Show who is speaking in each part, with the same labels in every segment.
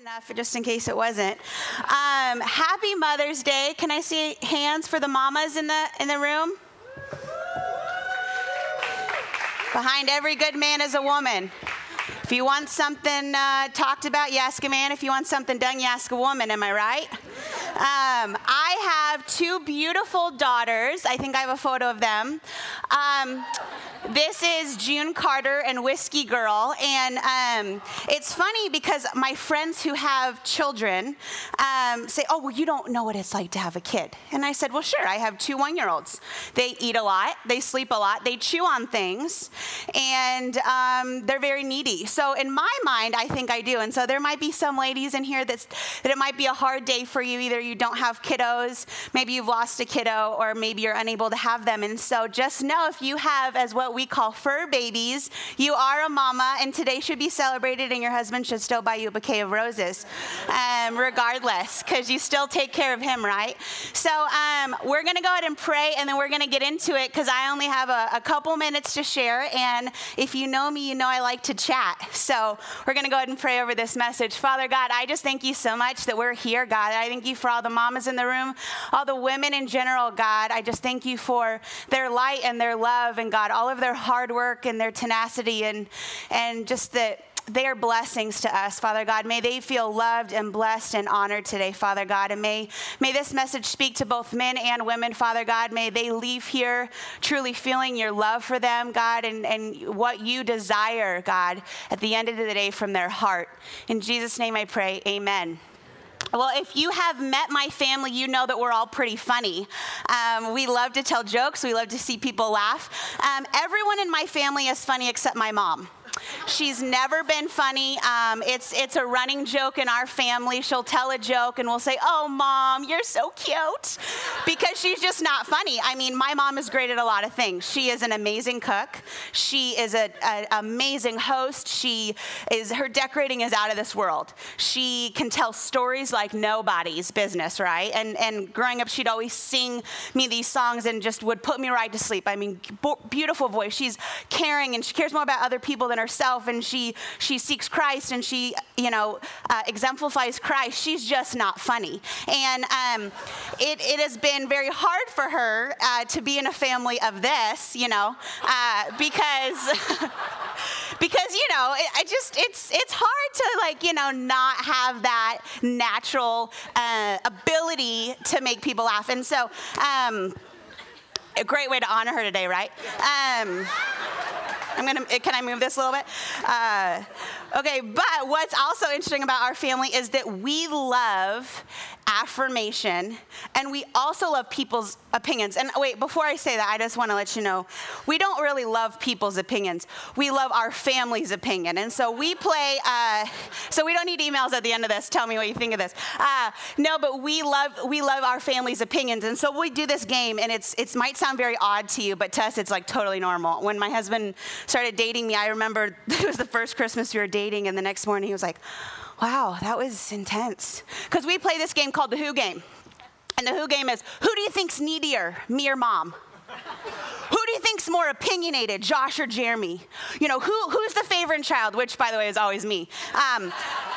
Speaker 1: enough, just in case it wasn't. Um, happy Mother's Day. Can I see hands for the mamas in the in the room? Behind every good man is a woman. If you want something uh, talked about, you ask a man. If you want something done, you ask a woman. Am I right? Um, I have two beautiful daughters. I think I have a photo of them. Um, this is June Carter and Whiskey Girl. And um, it's funny because my friends who have children um, say, Oh, well, you don't know what it's like to have a kid. And I said, Well, sure, I have two one year olds. They eat a lot, they sleep a lot, they chew on things, and um, they're very needy. So, in my mind, I think I do. And so, there might be some ladies in here that's, that it might be a hard day for you. Either you don't have kiddos, maybe you've lost a kiddo, or maybe you're unable to have them. And so, just know if you have, as what we call fur babies. You are a mama, and today should be celebrated, and your husband should still buy you a bouquet of roses, um, regardless, because you still take care of him, right? So um, we're going to go ahead and pray, and then we're going to get into it because I only have a, a couple minutes to share. And if you know me, you know I like to chat. So we're going to go ahead and pray over this message. Father God, I just thank you so much that we're here, God. I thank you for all the mamas in the room, all the women in general, God. I just thank you for their light and their love, and God, all of their heart hard work and their tenacity and, and just that they are blessings to us, Father God. May they feel loved and blessed and honored today, Father God. And may, may this message speak to both men and women, Father God. May they leave here truly feeling your love for them, God, and, and what you desire, God, at the end of the day from their heart. In Jesus' name I pray, amen. Well, if you have met my family, you know that we're all pretty funny. Um, we love to tell jokes, we love to see people laugh. Um, everyone in my family is funny except my mom. She's never been funny. Um, it's, it's a running joke in our family. She'll tell a joke and we'll say, Oh, mom, you're so cute. Because she's just not funny. I mean, my mom is great at a lot of things. She is an amazing cook, she is an amazing host. She is, her decorating is out of this world. She can tell stories like nobody's business, right? And, and growing up, she'd always sing me these songs and just would put me right to sleep. I mean, beautiful voice. She's caring and she cares more about other people than herself and she she seeks Christ and she you know uh, exemplifies Christ. She's just not funny, and um, it it has been very hard for her uh, to be in a family of this, you know, uh, because. because you know I just it's it's hard to like you know not have that natural uh, ability to make people laugh and so um, a great way to honor her today right um, I'm gonna, can I move this a little bit? Uh, okay, but what's also interesting about our family is that we love affirmation and we also love people's opinions. And wait, before I say that, I just want to let you know we don't really love people's opinions. We love our family's opinion. And so we play, uh, so we don't need emails at the end of this. Tell me what you think of this. Uh, no, but we love, we love our family's opinions. And so we do this game, and it's, it might sound very odd to you, but to us, it's like totally normal. When my husband started dating me, I remember it was the first Christmas we were dating, and the next morning he was like, Wow, that was intense. Because we play this game called the Who Game. And the Who Game is who do you think's needier, me or mom? Who do you think's more opinionated, Josh or Jeremy? You know, who, who's the favorite child, which, by the way, is always me. Um,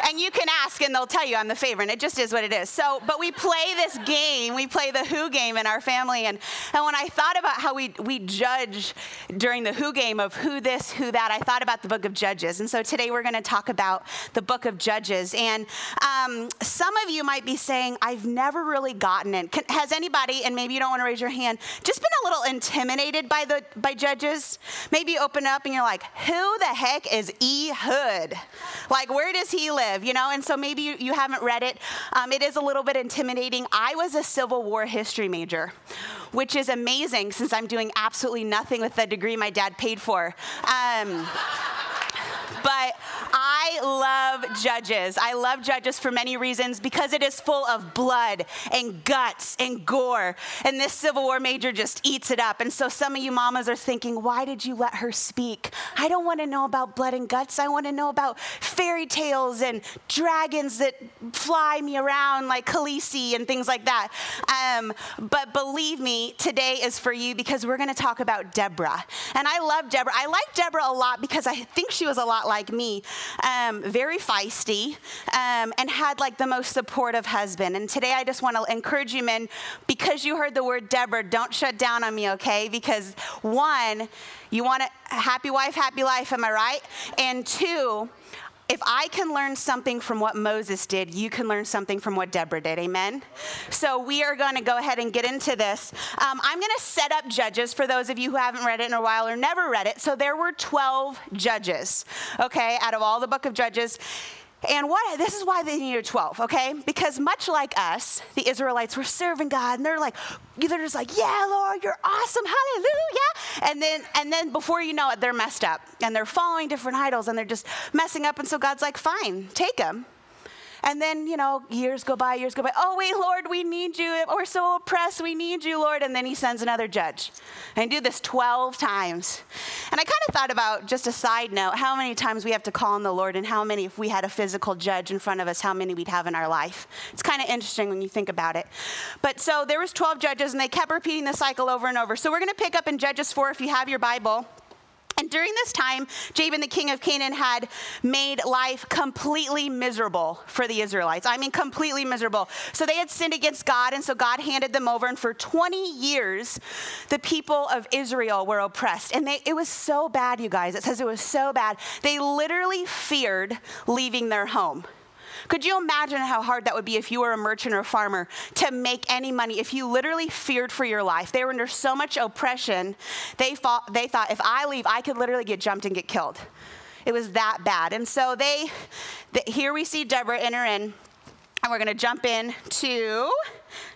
Speaker 1: and you can ask, and they'll tell you I'm the favorite. It just is what it is. So, but we play this game. We play the Who game in our family. And, and when I thought about how we, we judge during the Who game of who this, who that, I thought about the book of Judges. And so today we're going to talk about the book of Judges. And um, some of you might be saying, I've never really gotten it. Can, has anybody, and maybe you don't want to raise your hand, just been a little intimidated by the by Judges? Maybe you open up and you're like, who the heck is E. Hood? Like, where does he live? You know, and so maybe you, you haven't read it. Um, it is a little bit intimidating. I was a Civil War history major, which is amazing since I'm doing absolutely nothing with the degree my dad paid for. Um, but I love Judges. I love Judges for many reasons because it is full of blood and guts and gore. And this Civil War major just eats it up. And so some of you mamas are thinking, why did you let her speak? I don't want to know about blood and guts. I want to know about fairy tales and dragons that fly me around like Khaleesi and things like that. Um, but believe me, today is for you because we're going to talk about Deborah. And I love Deborah. I like Deborah a lot because I think she was a lot like me. Um, very feisty, um, and had like the most supportive husband. And today I just want to encourage you, men, because you heard the word Deborah, don't shut down on me, okay? Because one, you want a happy wife, happy life, am I right? And two, if I can learn something from what Moses did, you can learn something from what Deborah did. Amen? So we are going to go ahead and get into this. Um, I'm going to set up judges for those of you who haven't read it in a while or never read it. So there were 12 judges, okay, out of all the book of Judges. And what this is why they needed 12, okay? Because much like us, the Israelites were serving God and they're like, they're just like, yeah, Lord, you're awesome, hallelujah. And then and then before you know it, they're messed up and they're following different idols and they're just messing up. And so God's like, fine, take them. And then, you know, years go by, years go by. Oh, wait, Lord, we need you. We're so oppressed. We need you, Lord. And then he sends another judge. And do this 12 times. And I kind of thought about, just a side note, how many times we have to call on the Lord and how many, if we had a physical judge in front of us, how many we'd have in our life. It's kind of interesting when you think about it. But so there was 12 judges and they kept repeating the cycle over and over. So we're going to pick up in Judges 4 if you have your Bible. And during this time, Jabin, the king of Canaan, had made life completely miserable for the Israelites. I mean, completely miserable. So they had sinned against God, and so God handed them over. And for 20 years, the people of Israel were oppressed. And they, it was so bad, you guys. It says it was so bad. They literally feared leaving their home. Could you imagine how hard that would be if you were a merchant or a farmer to make any money, if you literally feared for your life? They were under so much oppression, they, they thought, if I leave, I could literally get jumped and get killed. It was that bad. And so they, the, here we see Deborah enter in, and we're going to jump in to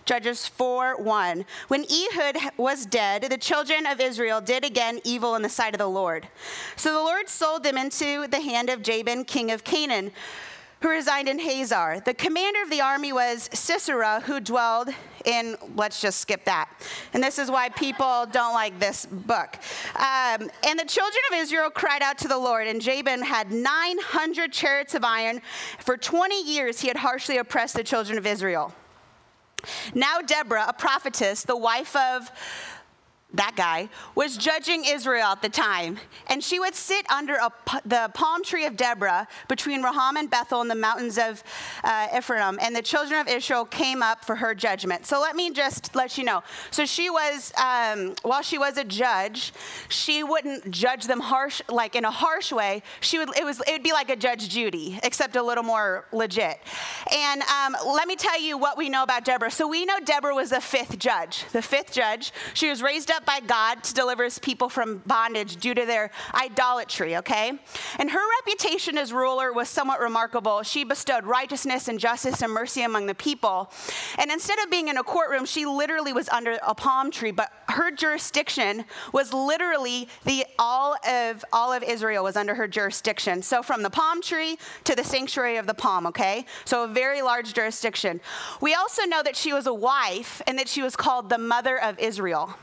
Speaker 1: Judges 4 1. When Ehud was dead, the children of Israel did again evil in the sight of the Lord. So the Lord sold them into the hand of Jabin, king of Canaan who resided in Hazor. The commander of the army was Sisera, who dwelled in, let's just skip that. And this is why people don't like this book. Um, and the children of Israel cried out to the Lord, and Jabin had 900 chariots of iron. For 20 years, he had harshly oppressed the children of Israel. Now, Deborah, a prophetess, the wife of that guy, was judging Israel at the time. And she would sit under a, the palm tree of Deborah between Ramah and Bethel in the mountains of uh, Ephraim. And the children of Israel came up for her judgment. So let me just let you know. So she was, um, while she was a judge, she wouldn't judge them harsh, like in a harsh way. She would, it was, it would be like a Judge Judy, except a little more legit. And um, let me tell you what we know about Deborah. So we know Deborah was the fifth judge. The fifth judge. She was raised up by God to deliver his people from bondage due to their idolatry, okay? And her reputation as ruler was somewhat remarkable. She bestowed righteousness and justice and mercy among the people. And instead of being in a courtroom, she literally was under a palm tree, but her jurisdiction was literally the all of all of Israel was under her jurisdiction. So from the palm tree to the sanctuary of the palm, okay? So a very large jurisdiction. We also know that she was a wife and that she was called the mother of Israel.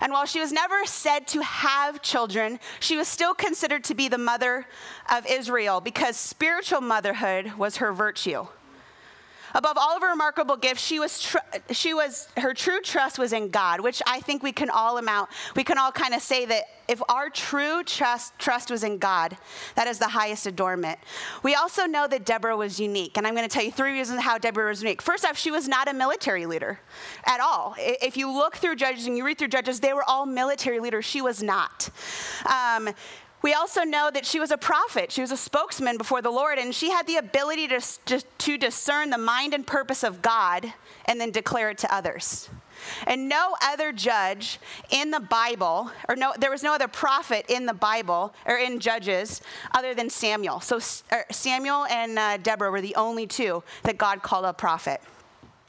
Speaker 1: And while she was never said to have children, she was still considered to be the mother of Israel because spiritual motherhood was her virtue. Above all of her remarkable gifts, she was, tr- she was her true trust was in God, which I think we can all amount. We can all kind of say that if our true trust trust was in God, that is the highest adornment. We also know that Deborah was unique, and I'm going to tell you three reasons how Deborah was unique. First off, she was not a military leader at all. If you look through Judges and you read through Judges, they were all military leaders. She was not. Um, we also know that she was a prophet. She was a spokesman before the Lord, and she had the ability to, to, discern the mind and purpose of God and then declare it to others. And no other judge in the Bible, or no, there was no other prophet in the Bible or in Judges other than Samuel. So er, Samuel and uh, Deborah were the only two that God called a prophet.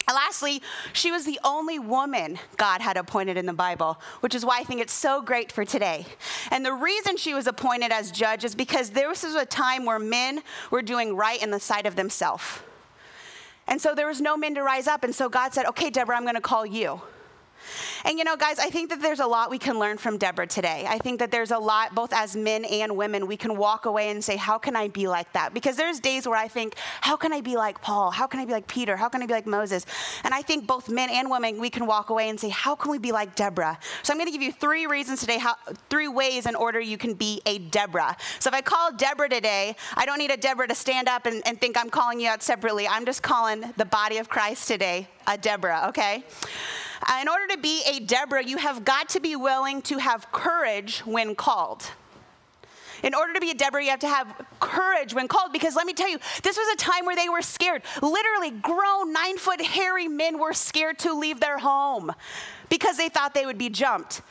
Speaker 1: Lastly, she was the only woman God had appointed in the Bible, which is why I think it's so great for today. And the reason she was appointed as judge is because this was a time where men were doing right in the sight of themselves. And so there was no men to rise up. And so God said, Okay, Deborah, I'm going to call you. And you know, guys, I think that there's a lot we can learn from Deborah today. I think that there's a lot, both as men and women, we can walk away and say, how can I be like that? Because there's days where I think, how can I be like Paul? How can I be like Peter? How can I be like Moses? And I think both men and women, we can walk away and say, how can we be like Deborah? So I'm going to give you three reasons today, how, three ways in order you can be a Deborah. So if I call Deborah today, I don't need a Deborah to stand up and, and think I'm calling you out separately. I'm just calling the body of Christ today a Deborah, okay? Uh, in order to be a Deborah, you have got to be willing to have courage when called. In order to be a Deborah, you have to have courage when called because let me tell you, this was a time where they were scared. Literally, grown, nine foot, hairy men were scared to leave their home because they thought they would be jumped.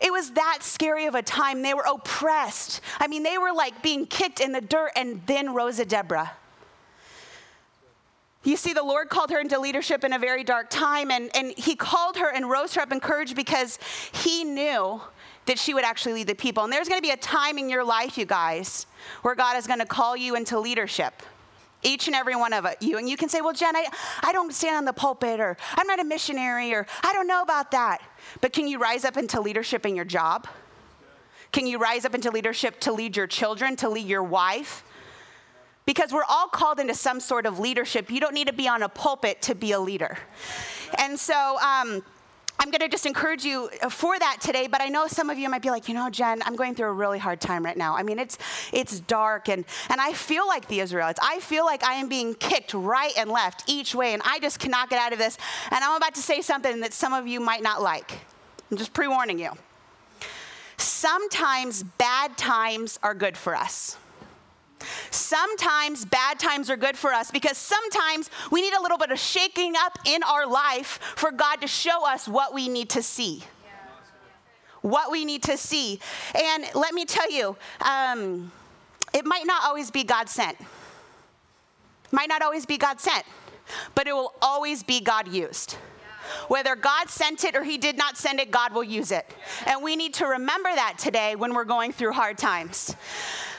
Speaker 1: It was that scary of a time. They were oppressed. I mean, they were like being kicked in the dirt, and then Rosa Deborah. You see, the Lord called her into leadership in a very dark time, and, and He called her and rose her up in courage because He knew that she would actually lead the people. And there's gonna be a time in your life, you guys, where God is gonna call you into leadership. Each and every one of you. And you can say, well, Jen, I, I don't stand on the pulpit, or I'm not a missionary, or I don't know about that. But can you rise up into leadership in your job? Can you rise up into leadership to lead your children, to lead your wife? Because we're all called into some sort of leadership. You don't need to be on a pulpit to be a leader. And so, um, I'm going to just encourage you for that today, but I know some of you might be like, you know, Jen, I'm going through a really hard time right now. I mean, it's it's dark and and I feel like the Israelites. I feel like I am being kicked right and left each way and I just cannot get out of this. And I'm about to say something that some of you might not like. I'm just pre-warning you. Sometimes bad times are good for us. Sometimes bad times are good for us because sometimes we need a little bit of shaking up in our life for God to show us what we need to see. What we need to see. And let me tell you, um, it might not always be God sent. Might not always be God sent, but it will always be God used. Whether God sent it or He did not send it, God will use it. And we need to remember that today when we're going through hard times.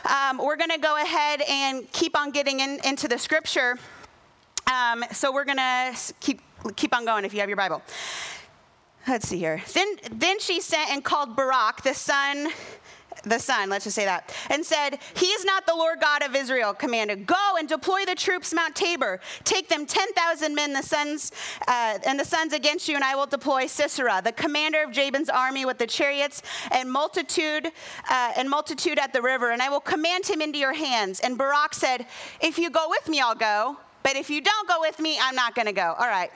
Speaker 1: Um, we're going to go ahead and keep on getting in, into the scripture. Um, so we're going to keep, keep on going if you have your Bible. Let's see here. Then, then she sent and called Barak, the son the son, let's just say that, and said, He is not the Lord God of Israel, commanded, Go and deploy the troops Mount Tabor. Take them 10,000 men, the sons, uh, and the sons against you, and I will deploy Sisera, the commander of Jabin's army, with the chariots and multitude, uh, and multitude at the river, and I will command him into your hands. And Barak said, If you go with me, I'll go. But if you don't go with me, I'm not going to go. All right.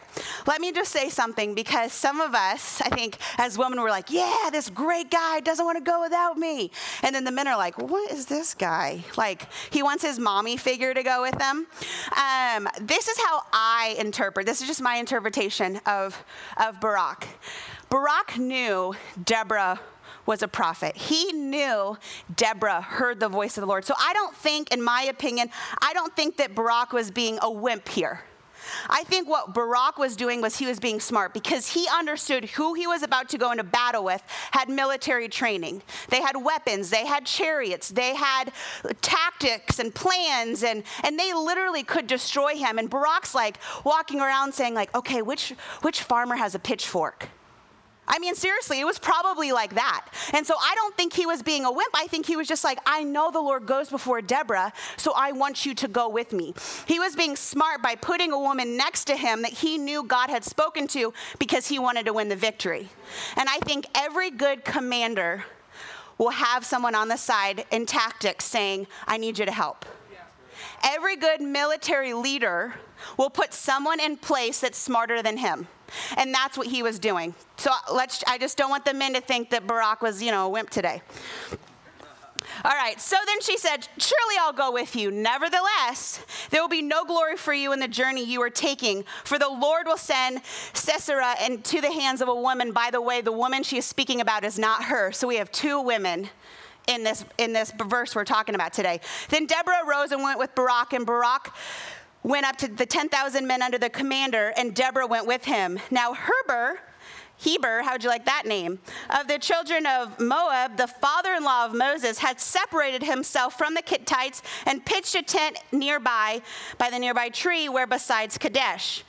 Speaker 1: Let me just say something because some of us, I think, as women, we're like, yeah, this great guy doesn't want to go without me. And then the men are like, what is this guy? Like, he wants his mommy figure to go with him. Um, this is how I interpret, this is just my interpretation of, of Barack. Barak knew Deborah was a prophet. He knew Deborah heard the voice of the Lord. So I don't think, in my opinion, I don't think that Barak was being a wimp here. I think what Barak was doing was he was being smart because he understood who he was about to go into battle with had military training. They had weapons, they had chariots, they had tactics and plans, and, and they literally could destroy him. And Barak's like walking around saying, like, okay, which, which farmer has a pitchfork? I mean, seriously, it was probably like that. And so I don't think he was being a wimp. I think he was just like, I know the Lord goes before Deborah, so I want you to go with me. He was being smart by putting a woman next to him that he knew God had spoken to because he wanted to win the victory. And I think every good commander will have someone on the side in tactics saying, I need you to help. Every good military leader will put someone in place that's smarter than him. And that's what he was doing. So uh, let's, I just don't want the men to think that Barak was, you know, a wimp today. All right, so then she said, Surely I'll go with you. Nevertheless, there will be no glory for you in the journey you are taking, for the Lord will send Sisera into the hands of a woman. By the way, the woman she is speaking about is not her. So we have two women in this, in this verse we're talking about today. Then Deborah rose and went with Barak, and Barak went up to the 10,000 men under the commander, and Deborah went with him. Now, Heber, Heber, how'd you like that name? Of the children of Moab, the father in law of Moses, had separated himself from the Kittites and pitched a tent nearby by the nearby tree where besides Kadesh.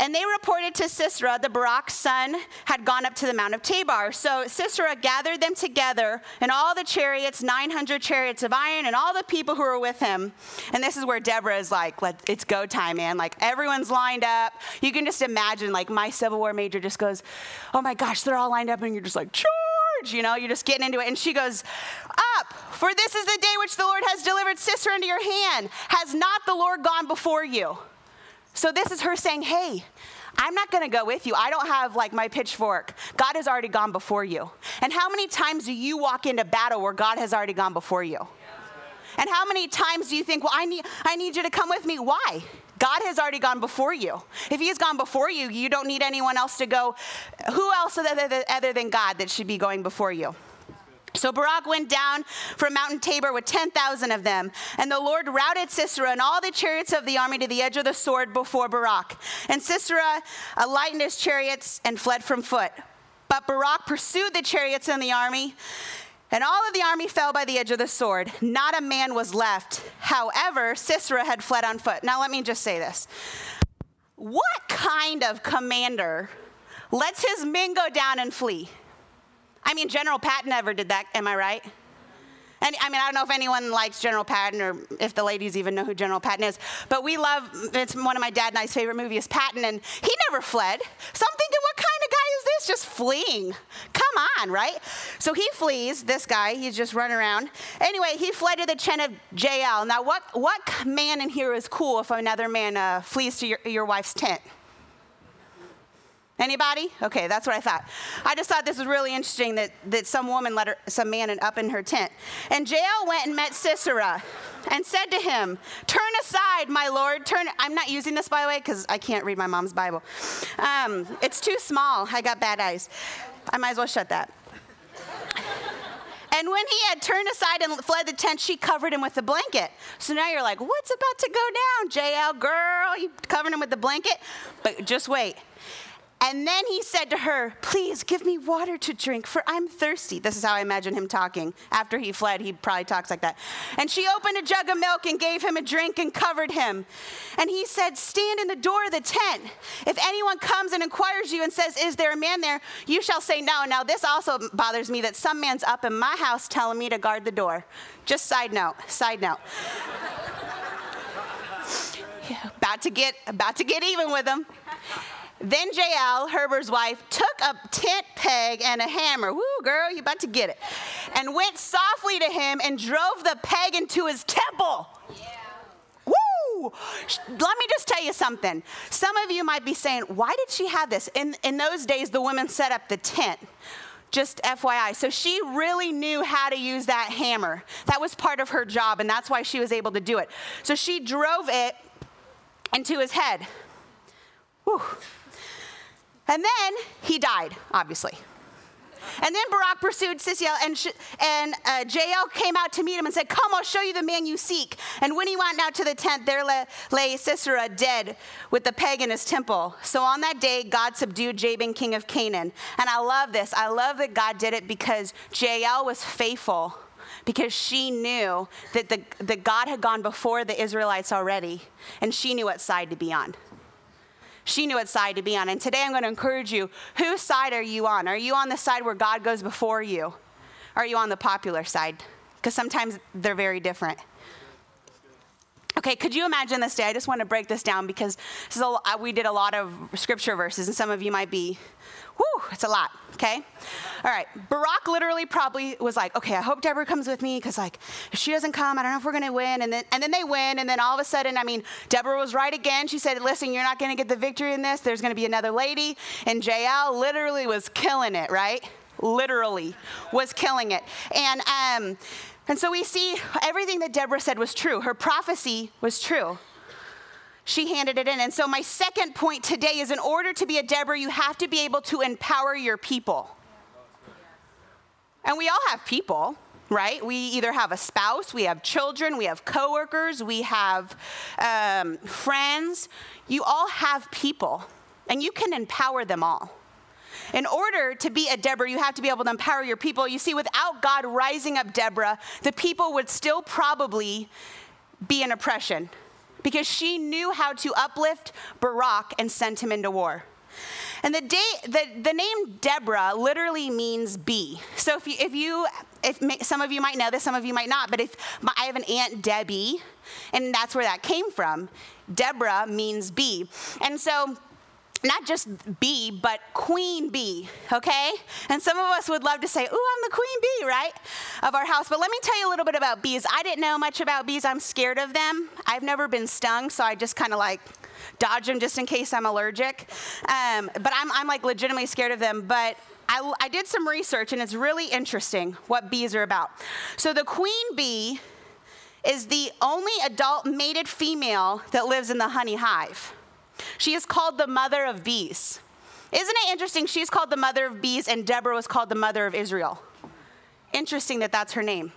Speaker 1: And they reported to Sisera that Barak's son had gone up to the Mount of Tabor. So Sisera gathered them together and all the chariots, 900 chariots of iron, and all the people who were with him. And this is where Deborah is like, it's go time, man. Like everyone's lined up. You can just imagine, like my Civil War major just goes, oh my gosh, they're all lined up, and you're just like, charge, you know, you're just getting into it. And she goes, up, for this is the day which the Lord has delivered Sisera into your hand. Has not the Lord gone before you? So this is her saying, hey, I'm not going to go with you. I don't have like my pitchfork. God has already gone before you. And how many times do you walk into battle where God has already gone before you? And how many times do you think, well, I need, I need you to come with me? Why? God has already gone before you. If He has gone before you, you don't need anyone else to go. Who else other than God that should be going before you? So Barak went down from Mountain Tabor with 10,000 of them, and the Lord routed Sisera and all the chariots of the army to the edge of the sword before Barak. And Sisera uh, alighted his chariots and fled from foot. But Barak pursued the chariots and the army, and all of the army fell by the edge of the sword. Not a man was left. However, Sisera had fled on foot. Now, let me just say this. What kind of commander lets his men go down and flee? I mean, General Patton never did that, am I right? And I mean, I don't know if anyone likes General Patton or if the ladies even know who General Patton is, but we love, it's one of my dad and I's favorite movies, Patton, and he never fled. So I'm thinking, what kind of guy is this just fleeing? Come on, right? So he flees, this guy, he's just running around. Anyway, he fled to the tent of Jael. Now, what, what man in here is cool if another man uh, flees to your, your wife's tent? Anybody? Okay, that's what I thought. I just thought this was really interesting that, that some woman let her, some man up in her tent. And Jael went and met Sisera and said to him, Turn aside, my lord. Turn. I'm not using this, by the way, because I can't read my mom's Bible. Um, it's too small. I got bad eyes. I might as well shut that. And when he had turned aside and fled the tent, she covered him with a blanket. So now you're like, what's about to go down, Jael, girl? You covered him with the blanket? But just wait. And then he said to her, Please give me water to drink, for I'm thirsty. This is how I imagine him talking. After he fled, he probably talks like that. And she opened a jug of milk and gave him a drink and covered him. And he said, Stand in the door of the tent. If anyone comes and inquires you and says, Is there a man there? You shall say no. Now, this also bothers me that some man's up in my house telling me to guard the door. Just side note, side note. about to get about to get even with him. Then Jael, Herbert's wife, took a tent peg and a hammer. Woo, girl, you about to get it. And went softly to him and drove the peg into his temple. Yeah. Woo! Let me just tell you something. Some of you might be saying, why did she have this? In, in those days, the women set up the tent. Just FYI. So she really knew how to use that hammer. That was part of her job, and that's why she was able to do it. So she drove it into his head. Whew. And then he died, obviously. And then Barak pursued Sisera, and, sh- and uh, Jael came out to meet him and said, Come, I'll show you the man you seek. And when he went out to the tent, there lay, lay Sisera dead with the peg in his temple. So on that day, God subdued Jabin, king of Canaan. And I love this. I love that God did it because Jael was faithful, because she knew that, the, that God had gone before the Israelites already, and she knew what side to be on. She knew what side to be on. And today I'm going to encourage you whose side are you on? Are you on the side where God goes before you? Are you on the popular side? Because sometimes they're very different. Okay, could you imagine this day? I just want to break this down because this a, we did a lot of scripture verses, and some of you might be Whew, it's a lot, okay? All right, Barak literally probably was like, okay, I hope Deborah comes with me because, like, if she doesn't come, I don't know if we're gonna win. And then, and then they win, and then all of a sudden, I mean, Deborah was right again. She said, listen, you're not gonna get the victory in this. There's gonna be another lady. And Jael literally was killing it, right? Literally was killing it. And, um, and so we see everything that Deborah said was true. Her prophecy was true she handed it in. And so, my second point today is in order to be a Deborah, you have to be able to empower your people. And we all have people, right? We either have a spouse, we have children, we have coworkers, we have um, friends. You all have people, and you can empower them all. In order to be a Deborah, you have to be able to empower your people. You see, without God rising up Deborah, the people would still probably be in oppression because she knew how to uplift Barak and send him into war. And the, day, the, the name Deborah literally means bee. So if you, if you, if some of you might know this, some of you might not, but if my, I have an aunt Debbie, and that's where that came from. Deborah means bee. And so not just bee, but queen bee, okay? And some of us would love to say, Ooh, I'm the queen bee, right? Of our house. But let me tell you a little bit about bees. I didn't know much about bees. I'm scared of them. I've never been stung, so I just kind of like dodge them just in case I'm allergic. Um, but I'm, I'm like legitimately scared of them. But I, I did some research, and it's really interesting what bees are about. So the queen bee is the only adult mated female that lives in the honey hive. She is called the mother of bees. Isn't it interesting? She's called the mother of bees, and Deborah was called the mother of Israel. Interesting that that's her name.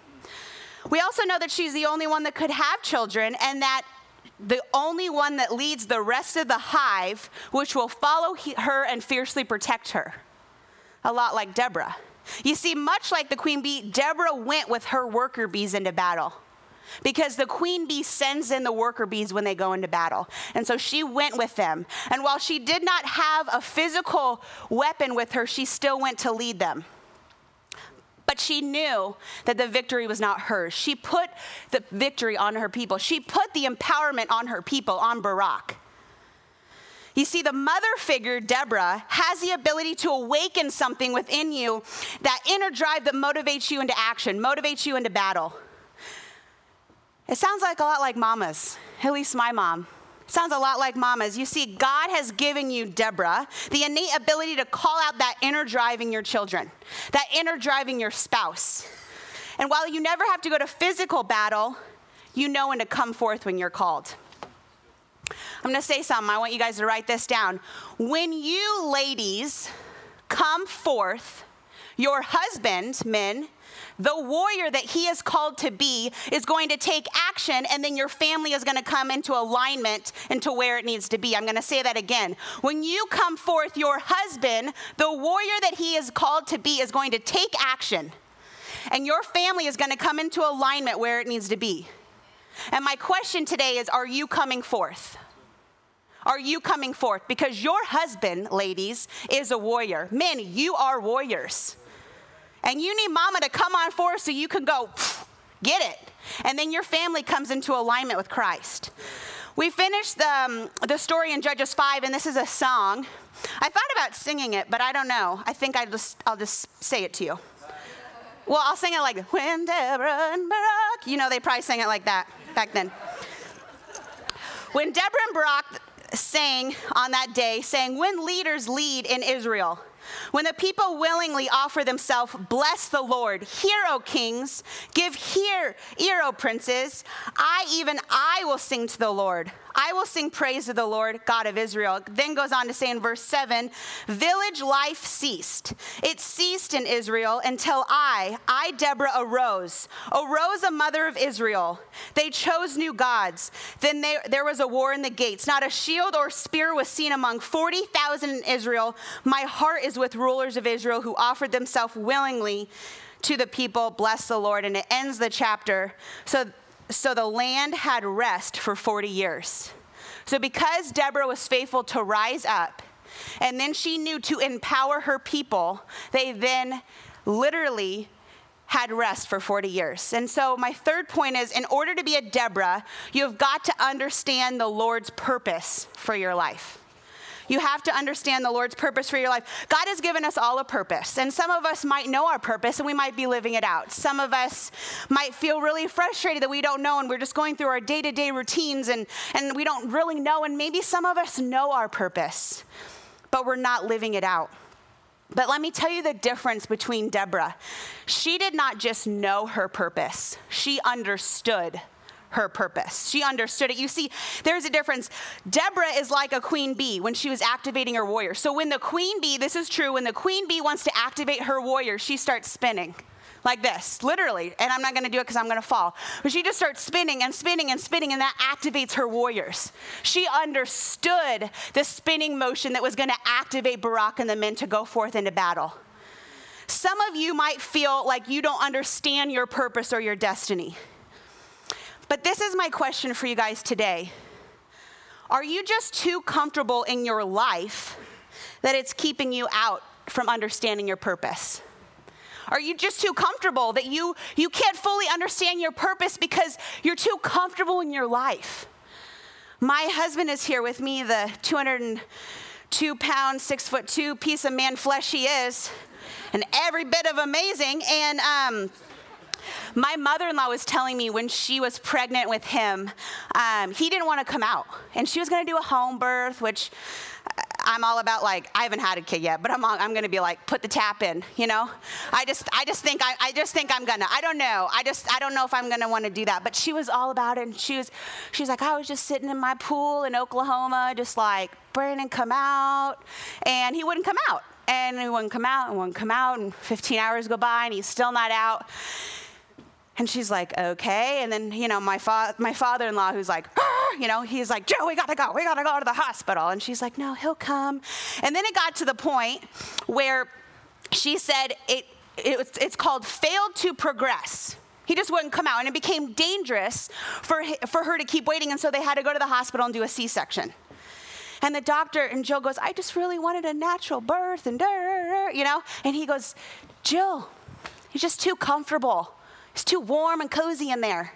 Speaker 1: We also know that she's the only one that could have children, and that the only one that leads the rest of the hive, which will follow he, her and fiercely protect her. A lot like Deborah. You see, much like the queen bee, Deborah went with her worker bees into battle because the queen bee sends in the worker bees when they go into battle. And so she went with them. And while she did not have a physical weapon with her, she still went to lead them. But she knew that the victory was not hers. She put the victory on her people. She put the empowerment on her people, on Barak. You see, the mother figure, Deborah, has the ability to awaken something within you, that inner drive that motivates you into action, motivates you into battle. It sounds like a lot like mamas, at least my mom. Sounds a lot like mamas. You see, God has given you, Deborah, the innate ability to call out that inner driving your children, that inner driving your spouse. And while you never have to go to physical battle, you know when to come forth when you're called. I'm gonna say something. I want you guys to write this down. When you ladies come forth, your husband, men, the warrior that he is called to be is going to take action, and then your family is going to come into alignment into where it needs to be. I'm going to say that again. When you come forth, your husband, the warrior that he is called to be, is going to take action, and your family is going to come into alignment where it needs to be. And my question today is Are you coming forth? Are you coming forth? Because your husband, ladies, is a warrior. Men, you are warriors. And you need mama to come on forth so you can go, get it. And then your family comes into alignment with Christ. We finished the, um, the story in Judges 5, and this is a song. I thought about singing it, but I don't know. I think I just, I'll just say it to you. Well, I'll sing it like, when Deborah and Barak. You know, they probably sang it like that back then. When Deborah and Barak sang on that day, saying, When leaders lead in Israel, when the people willingly offer themselves, bless the Lord. Hear, O kings, give hear, ear, O princes. I, even I, will sing to the Lord. I will sing praise to the Lord, God of Israel. Then goes on to say in verse 7 Village life ceased. It ceased in Israel until I, I, Deborah, arose. Arose a mother of Israel. They chose new gods. Then they, there was a war in the gates. Not a shield or spear was seen among 40,000 in Israel. My heart is with rulers of Israel who offered themselves willingly to the people. Bless the Lord. And it ends the chapter. So so the land had rest for 40 years. So because Deborah was faithful to rise up, and then she knew to empower her people, they then literally had rest for 40 years. And so, my third point is in order to be a Deborah, you have got to understand the Lord's purpose for your life. You have to understand the Lord's purpose for your life. God has given us all a purpose, and some of us might know our purpose and we might be living it out. Some of us might feel really frustrated that we don't know and we're just going through our day to day routines and, and we don't really know. And maybe some of us know our purpose, but we're not living it out. But let me tell you the difference between Deborah. She did not just know her purpose, she understood her purpose. She understood it. You see, there's a difference. Deborah is like a queen bee when she was activating her warrior. So when the queen bee, this is true, when the queen bee wants to activate her warrior, she starts spinning like this, literally. And I'm not gonna do it because I'm gonna fall. But she just starts spinning and spinning and spinning, and that activates her warriors. She understood the spinning motion that was gonna activate Barak and the men to go forth into battle. Some of you might feel like you don't understand your purpose or your destiny. But this is my question for you guys today Are you just too comfortable in your life that it's keeping you out from understanding your purpose? Are you just too comfortable that you, you can't fully understand your purpose because you're too comfortable in your life? My husband is here with me, the 202 pound, six foot two piece of man flesh he is, and every bit of amazing. And um, my mother in law was telling me when she was pregnant with him, um, he didn't want to come out. And she was going to do a home birth, which I'm all about like I haven't had a kid yet, but I'm I'm gonna be like put the tap in, you know. I just I just think I, I just think I'm gonna. I don't know. I just I don't know if I'm gonna want to do that. But she was all about it, and she was she's like I was just sitting in my pool in Oklahoma, just like Brandon come out, and he wouldn't come out, and he wouldn't come out, and wouldn't come out, and 15 hours go by, and he's still not out. And she's like, okay. And then, you know, my, fa- my father in law, who's like, ah, you know, he's like, Joe, we gotta go. We gotta go to the hospital. And she's like, no, he'll come. And then it got to the point where she said it, it it's called failed to progress. He just wouldn't come out. And it became dangerous for, for her to keep waiting. And so they had to go to the hospital and do a C section. And the doctor, and Jill goes, I just really wanted a natural birth, and you know? And he goes, Jill, he's just too comfortable. It's too warm and cozy in there.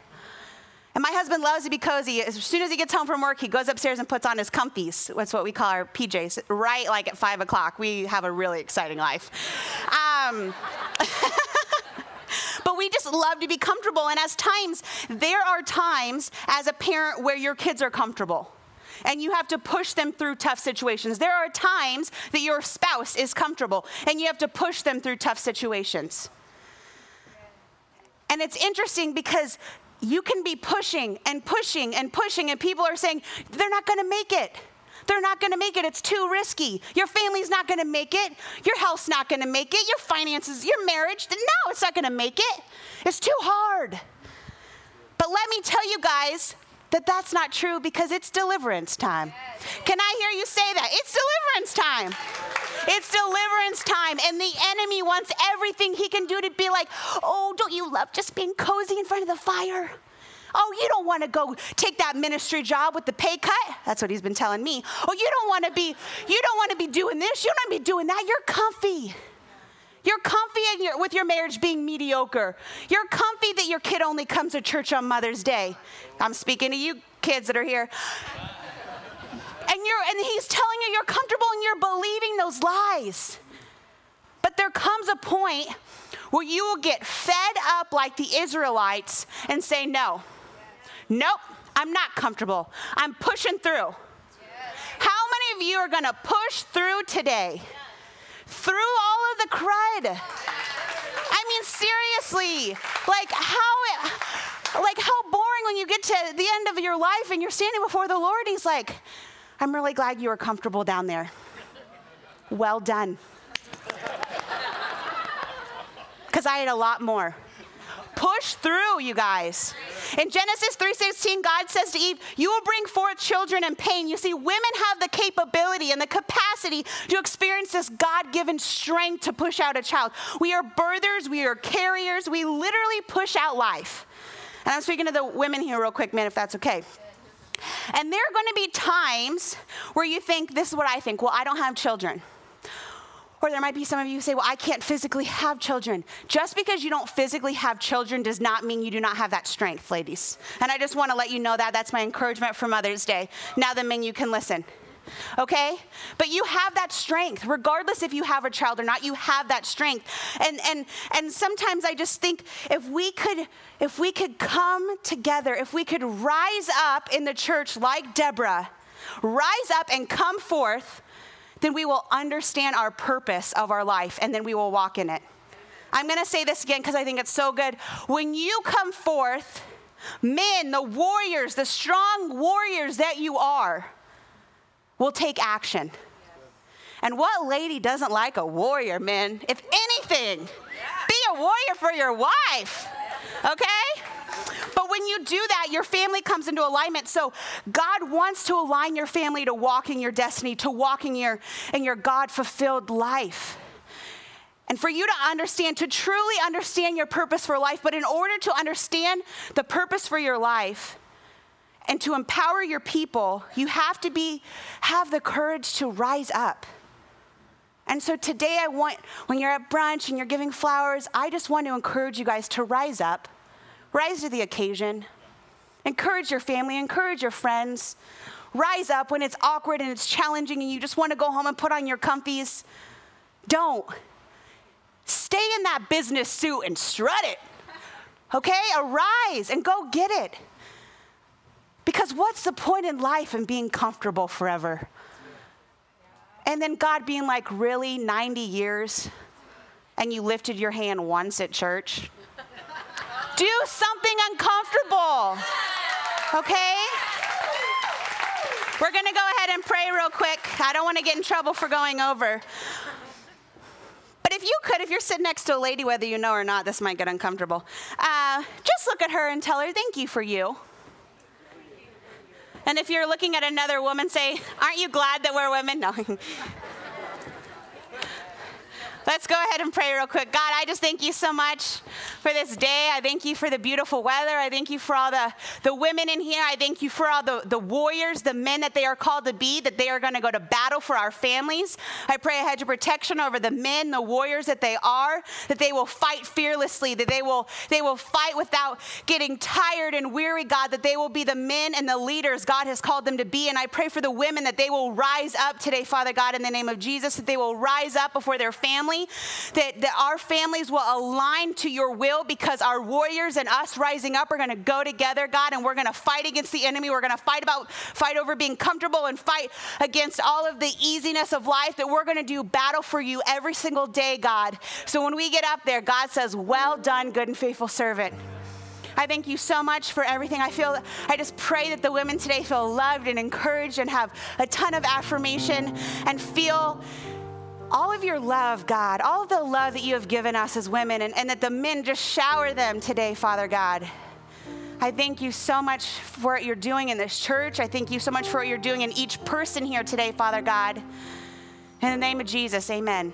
Speaker 1: And my husband loves to be cozy. As soon as he gets home from work, he goes upstairs and puts on his comfies. That's what we call our PJs, right like at five o'clock. We have a really exciting life. Um, but we just love to be comfortable. And as times, there are times as a parent where your kids are comfortable and you have to push them through tough situations. There are times that your spouse is comfortable and you have to push them through tough situations. And it's interesting because you can be pushing and pushing and pushing, and people are saying, they're not gonna make it. They're not gonna make it. It's too risky. Your family's not gonna make it. Your health's not gonna make it. Your finances, your marriage, no, it's not gonna make it. It's too hard. But let me tell you guys, that that's not true because it's deliverance time. Can I hear you say that? It's deliverance time. It's deliverance time. And the enemy wants everything he can do to be like, oh, don't you love just being cozy in front of the fire? Oh, you don't want to go take that ministry job with the pay cut? That's what he's been telling me. Oh, you don't want to be, you don't want to be doing this, you don't want to be doing that. You're comfy. You're comfy your, with your marriage being mediocre. You're comfy that your kid only comes to church on Mother's Day. I'm speaking to you kids that are here. And you're and he's telling you you're comfortable and you're believing those lies. But there comes a point where you will get fed up like the Israelites and say, No, nope, I'm not comfortable. I'm pushing through. How many of you are going to push through today? Through all of the crud. I mean, seriously, like how, like how boring when you get to the end of your life and you're standing before the Lord. He's like, "I'm really glad you were comfortable down there. Well done." Because I had a lot more. Push through, you guys. In Genesis 3:16, God says to Eve, "You will bring forth children in pain." You see, women have the capability and the capacity to experience this God-given strength to push out a child. We are birthers, we are carriers, we literally push out life. And I'm speaking to the women here real quick, man, if that's okay. And there are going to be times where you think, this is what I think, well, I don't have children. Or there might be some of you who say, Well, I can't physically have children. Just because you don't physically have children does not mean you do not have that strength, ladies. And I just want to let you know that. That's my encouragement for Mother's Day. Now, the men, you can listen. Okay? But you have that strength, regardless if you have a child or not, you have that strength. And and and sometimes I just think if we could if we could come together, if we could rise up in the church like Deborah, rise up and come forth then we will understand our purpose of our life and then we will walk in it. I'm going to say this again because I think it's so good. When you come forth, men, the warriors, the strong warriors that you are, will take action. And what lady doesn't like a warrior, men? If anything, be a warrior for your wife, okay? When you do that, your family comes into alignment. So God wants to align your family to walk in your destiny, to walk in your, in your God fulfilled life. And for you to understand, to truly understand your purpose for life, but in order to understand the purpose for your life, and to empower your people, you have to be have the courage to rise up. And so today I want when you're at brunch and you're giving flowers, I just want to encourage you guys to rise up. Rise to the occasion. Encourage your family, encourage your friends. Rise up when it's awkward and it's challenging and you just want to go home and put on your comfies. Don't. Stay in that business suit and strut it. Okay? Arise and go get it. Because what's the point in life in being comfortable forever? And then God being like, really, 90 years? And you lifted your hand once at church? Do something uncomfortable. Okay? We're going to go ahead and pray real quick. I don't want to get in trouble for going over. But if you could, if you're sitting next to a lady, whether you know or not, this might get uncomfortable. Uh, just look at her and tell her, thank you for you. And if you're looking at another woman, say, Aren't you glad that we're women? No. Let's go ahead and pray real quick. God, I just thank you so much for this day. I thank you for the beautiful weather. I thank you for all the, the women in here. I thank you for all the, the warriors, the men that they are called to be, that they are going to go to battle for our families. I pray a hedge of protection over the men, the warriors that they are, that they will fight fearlessly, that they will, they will fight without getting tired and weary, God, that they will be the men and the leaders God has called them to be. And I pray for the women that they will rise up today, Father God, in the name of Jesus, that they will rise up before their family family, that, that our families will align to your will because our warriors and us rising up are going to go together, God, and we're going to fight against the enemy. We're going to fight about fight over being comfortable and fight against all of the easiness of life. That we're going to do battle for you every single day, God. So when we get up there, God says, "Well done, good and faithful servant." I thank you so much for everything. I feel, I just pray that the women today feel loved and encouraged and have a ton of affirmation and feel all of your love, God, all of the love that you have given us as women, and, and that the men just shower them today, Father God. I thank you so much for what you're doing in this church. I thank you so much for what you're doing in each person here today, Father God. In the name of Jesus, amen.